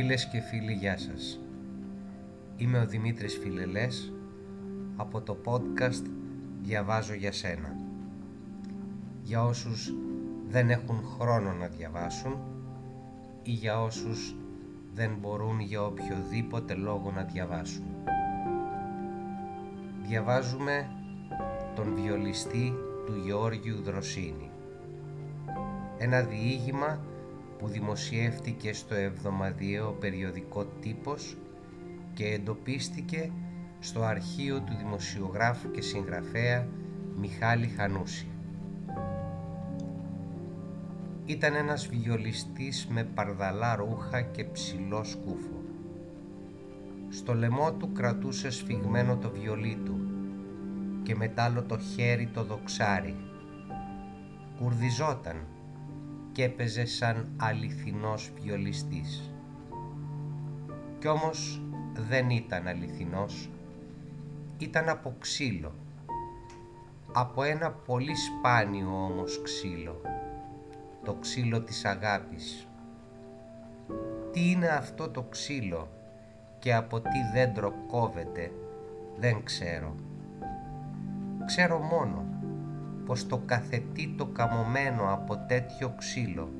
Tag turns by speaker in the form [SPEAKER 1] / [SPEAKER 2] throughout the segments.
[SPEAKER 1] Φίλες και φίλοι, γεια σας. Είμαι ο Δημήτρης Φιλελές από το podcast «Διαβάζω για σένα». Για όσους δεν έχουν χρόνο να διαβάσουν ή για όσους δεν μπορούν για οποιοδήποτε λόγο να διαβάσουν. Διαβάζουμε τον βιολιστή του Γεώργιου Δροσίνη. Ένα διήγημα που δημοσιεύτηκε στο εβδομαδιαίο περιοδικό «Τύπος» και εντοπίστηκε στο αρχείο του δημοσιογράφου και συγγραφέα Μιχάλη Χανούση. Ήταν ένας βιολιστής με παρδαλά ρούχα και ψηλό σκούφο. Στο λαιμό του κρατούσε σφιγμένο το βιολί του και μετάλλο το χέρι το δοξάρι. Κουρδιζόταν και έπαιζε σαν αληθινός βιολιστής. Κι όμως δεν ήταν αληθινός, ήταν από ξύλο. Από ένα πολύ σπάνιο όμως ξύλο, το ξύλο της αγάπης. Τι είναι αυτό το ξύλο και από τι δέντρο κόβεται, δεν ξέρω. Ξέρω μόνο πως το καθετή το καμωμένο από τέτοιο ξύλο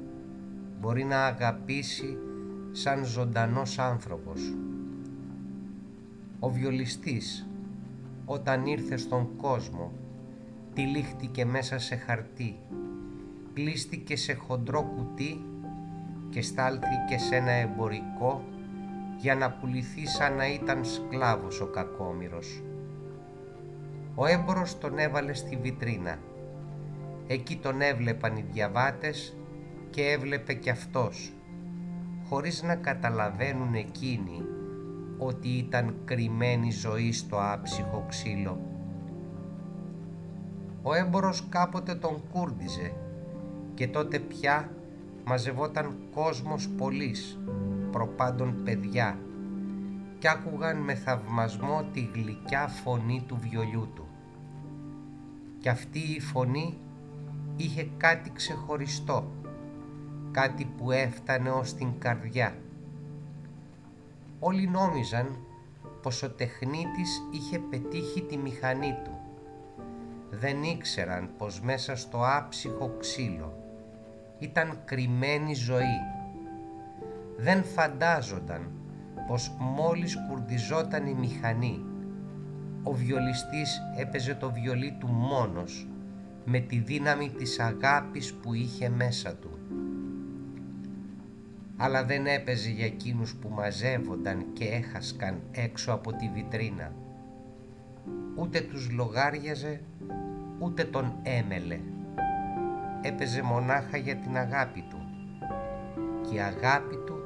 [SPEAKER 1] μπορεί να αγαπήσει σαν ζωντανός άνθρωπος. Ο βιολιστής όταν ήρθε στον κόσμο τυλίχτηκε μέσα σε χαρτί, κλείστηκε σε χοντρό κουτί και στάλθηκε σε ένα εμπορικό για να πουληθεί σαν να ήταν σκλάβος ο κακόμυρος. Ο έμπορος τον έβαλε στη βιτρίνα Εκεί τον έβλεπαν οι διαβάτες και έβλεπε κι αυτός, χωρίς να καταλαβαίνουν εκείνοι ότι ήταν κρυμμένη ζωή στο άψυχο ξύλο. Ο έμπορος κάποτε τον κούρδιζε και τότε πια μαζευόταν κόσμος πολλής, προπάντων παιδιά, κι άκουγαν με θαυμασμό τη γλυκιά φωνή του βιολιού του. Κι αυτή η φωνή είχε κάτι ξεχωριστό, κάτι που έφτανε ως την καρδιά. Όλοι νόμιζαν πως ο τεχνίτης είχε πετύχει τη μηχανή του. Δεν ήξεραν πως μέσα στο άψυχο ξύλο ήταν κρυμμένη ζωή. Δεν φαντάζονταν πως μόλις κουρδιζόταν η μηχανή, ο βιολιστής έπαιζε το βιολί του μόνος με τη δύναμη της αγάπης που είχε μέσα του. Αλλά δεν έπαιζε για εκείνους που μαζεύονταν και έχασκαν έξω από τη βιτρίνα. Ούτε τους λογάριαζε, ούτε τον έμελε. Έπαιζε μονάχα για την αγάπη του. Και η αγάπη του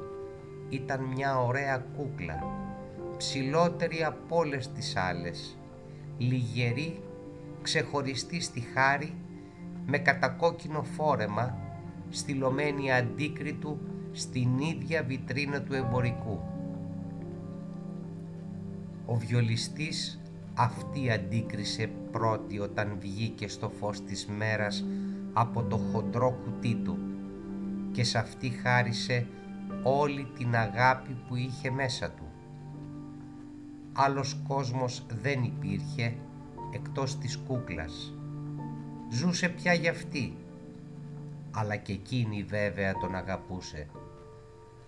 [SPEAKER 1] ήταν μια ωραία κούκλα, ψηλότερη από όλες τις άλλες, λιγερή ξεχωριστή στη χάρη με κατακόκκινο φόρεμα στυλωμένη αντίκριτου στην ίδια βιτρίνα του εμπορικού. Ο βιολιστής αυτή αντίκρισε πρώτη όταν βγήκε στο φως της μέρας από το χοντρό κουτί του και σε αυτή χάρισε όλη την αγάπη που είχε μέσα του. Άλλος κόσμος δεν υπήρχε εκτός της κούκλας. Ζούσε πια για αυτή, αλλά και εκείνη βέβαια τον αγαπούσε.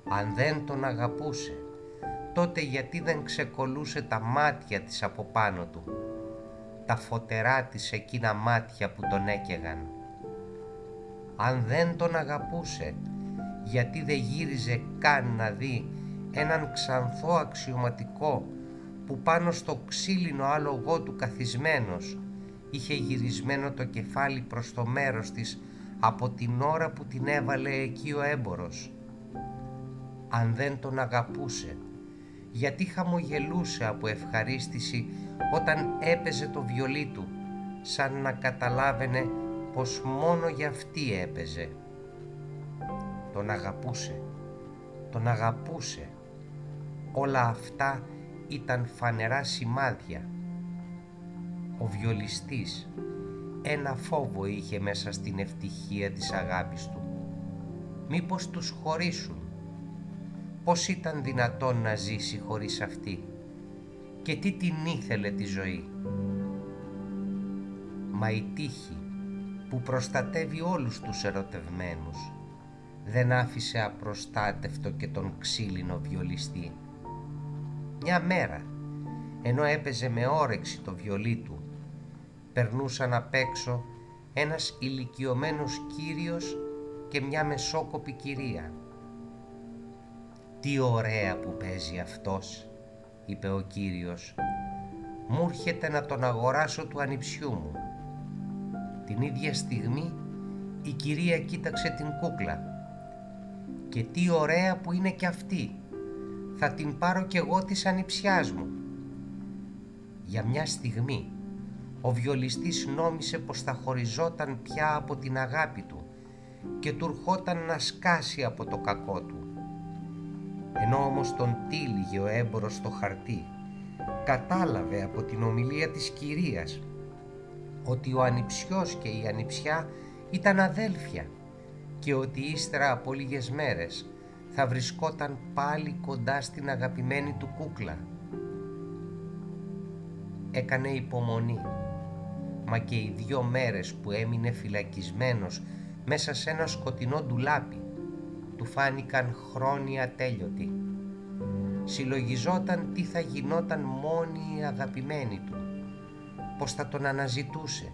[SPEAKER 1] Αν δεν τον αγαπούσε, τότε γιατί δεν ξεκολούσε τα μάτια της από πάνω του, τα φωτερά της εκείνα μάτια που τον έκαιγαν. Αν δεν τον αγαπούσε, γιατί δεν γύριζε καν να δει έναν ξανθό αξιωματικό που πάνω στο ξύλινο άλογό του καθισμένος είχε γυρισμένο το κεφάλι προς το μέρος της από την ώρα που την έβαλε εκεί ο έμπορος. Αν δεν τον αγαπούσε, γιατί χαμογελούσε από ευχαρίστηση όταν έπαιζε το βιολί του, σαν να καταλάβαινε πως μόνο για αυτή έπαιζε. Τον αγαπούσε, τον αγαπούσε. Όλα αυτά ήταν φανερά σημάδια. Ο βιολιστής ένα φόβο είχε μέσα στην ευτυχία της αγάπης του. Μήπως τους χωρίσουν; πώς ήταν δυνατόν να ζήσει χωρίς αυτή; Και τι την ήθελε τη ζωή; Μα η τύχη που προστατεύει όλους τους ερωτευμένους δεν άφησε απροστάτευτο και τον ξύλινο βιολιστή. Μια μέρα, ενώ έπαιζε με όρεξη το βιολί του, περνούσαν απ' έξω ένας ηλικιωμένος κύριος και μια μεσόκοπη κυρία. «Τι ωραία που παίζει αυτός», είπε ο κύριος. «Μου έρχεται να τον αγοράσω του ανιψιού μου». Την ίδια στιγμή η κυρία κοίταξε την κούκλα. «Και τι ωραία που είναι κι αυτή. Θα την πάρω κι εγώ της ανιψιάς μου». Για μια στιγμή ο βιολιστής νόμισε πως θα χωριζόταν πια από την αγάπη του και του ερχόταν να σκάσει από το κακό του. Ενώ όμως τον τύλιγε ο έμπορος στο χαρτί, κατάλαβε από την ομιλία της κυρίας ότι ο ανιψιός και η ανιψιά ήταν αδέλφια και ότι ύστερα από λίγες μέρες θα βρισκόταν πάλι κοντά στην αγαπημένη του κούκλα. Έκανε υπομονή, μα και οι δυο μέρες που έμεινε φυλακισμένος μέσα σε ένα σκοτεινό ντουλάπι του φάνηκαν χρόνια τέλειωτοι. Συλλογιζόταν τι θα γινόταν μόνη η αγαπημένη του, πως θα τον αναζητούσε,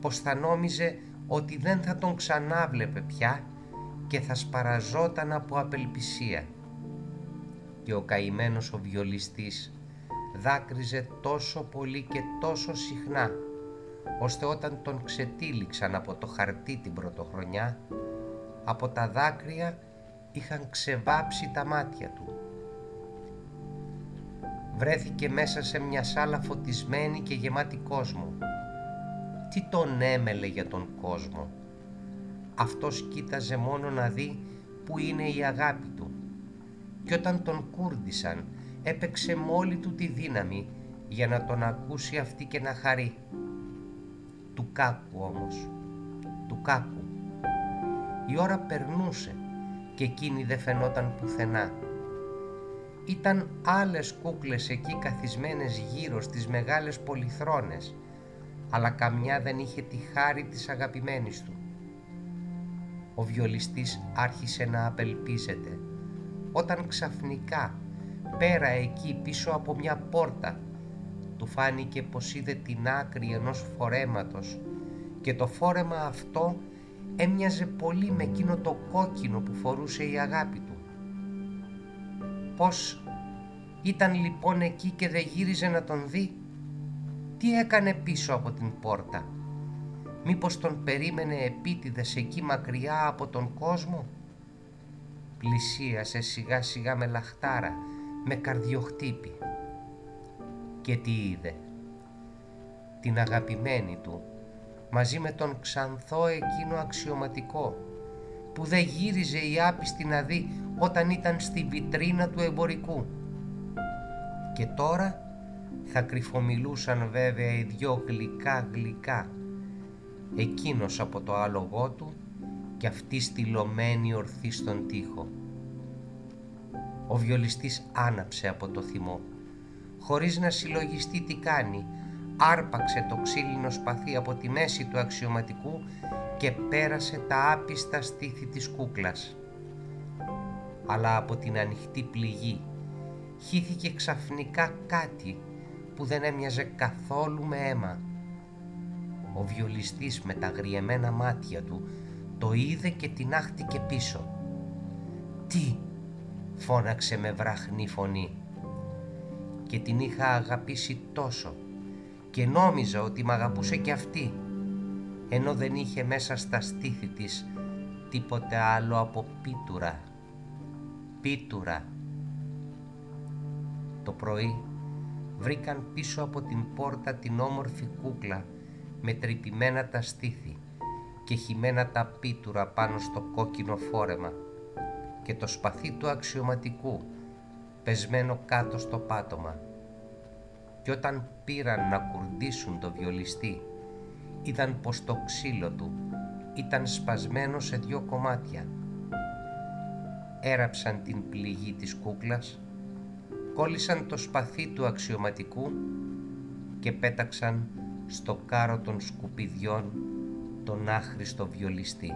[SPEAKER 1] πως θα νόμιζε ότι δεν θα τον ξανάβλεπε πια και θα σπαραζόταν από απελπισία. Και ο καημένος ο βιολιστής δάκρυζε τόσο πολύ και τόσο συχνά ώστε όταν τον ξετύλιξαν από το χαρτί την πρωτοχρονιά, από τα δάκρυα είχαν ξεβάψει τα μάτια του. Βρέθηκε μέσα σε μια σάλα φωτισμένη και γεμάτη κόσμο. Τι τον έμελε για τον κόσμο; Αυτός κοίταζε μόνο να δει που είναι η αγάπη του. Και όταν τον κούρδισαν έπαιξε μόλι του τη δύναμη για να τον ακούσει αυτή και να χαρεί. Του κάκου όμως, του κάκου. Η ώρα περνούσε και εκείνη δεν φαινόταν πουθενά. Ήταν άλλες κούκλες εκεί καθισμένες γύρω στις μεγάλες πολυθρόνες, αλλά καμιά δεν είχε τη χάρη της αγαπημένης του. Ο βιολιστής άρχισε να απελπίζεται, όταν ξαφνικά πέρα εκεί πίσω από μια πόρτα του φάνηκε πως είδε την άκρη ενός φορέματος και το φόρεμα αυτό έμοιαζε πολύ με εκείνο το κόκκινο που φορούσε η αγάπη του. Πώς ήταν λοιπόν εκεί και δεν γύριζε να τον δει; Τι έκανε πίσω από την πόρτα; Μήπως τον περίμενε επίτηδες εκεί μακριά από τον κόσμο; Πλησίασε σιγά σιγά με λαχτάρα, με καρδιοχτύπη και τι είδε; Την αγαπημένη του μαζί με τον ξανθό εκείνο αξιωματικό που δεν γύριζε η άπιστη να δει όταν ήταν στη βιτρίνα του εμπορικού. Και τώρα θα κρυφομιλούσαν βέβαια οι δυο γλυκά γλυκά εκείνος από το άλογό του και αυτή στυλωμένη ορθή στον τοίχο. Ο βιολιστής άναψε από το θυμό χωρίς να συλλογιστεί τι κάνει, άρπαξε το ξύλινο σπαθί από τη μέση του αξιωματικού και πέρασε τα άπιστα στήθη της κούκλας. Αλλά από την ανοιχτή πληγή χύθηκε ξαφνικά κάτι που δεν έμοιαζε καθόλου με αίμα. Ο βιολιστής με τα γριεμένα μάτια του το είδε και την άχτηκε πίσω. «Τι» φώναξε με βραχνή φωνή και την είχα αγαπήσει τόσο και νόμιζα ότι μ' αγαπούσε και αυτή ενώ δεν είχε μέσα στα στήθη της τίποτε άλλο από πίτουρα. Πίτουρα. Το πρωί βρήκαν πίσω από την πόρτα την όμορφη κούκλα με τρυπημένα τα στήθη και χυμένα τα πίτουρα πάνω στο κόκκινο φόρεμα και το σπαθί του αξιωματικού πεσμένο κάτω στο πάτωμα. Και όταν πήραν να κουρδίσουν το βιολιστή, είδαν πως το ξύλο του ήταν σπασμένο σε δυο κομμάτια. έραψαν την πληγή της κούκλας, κόλλησαν το σπαθί του αξιωματικού και πέταξαν στο κάρο των σκουπιδιών τον άχρηστο βιολιστή.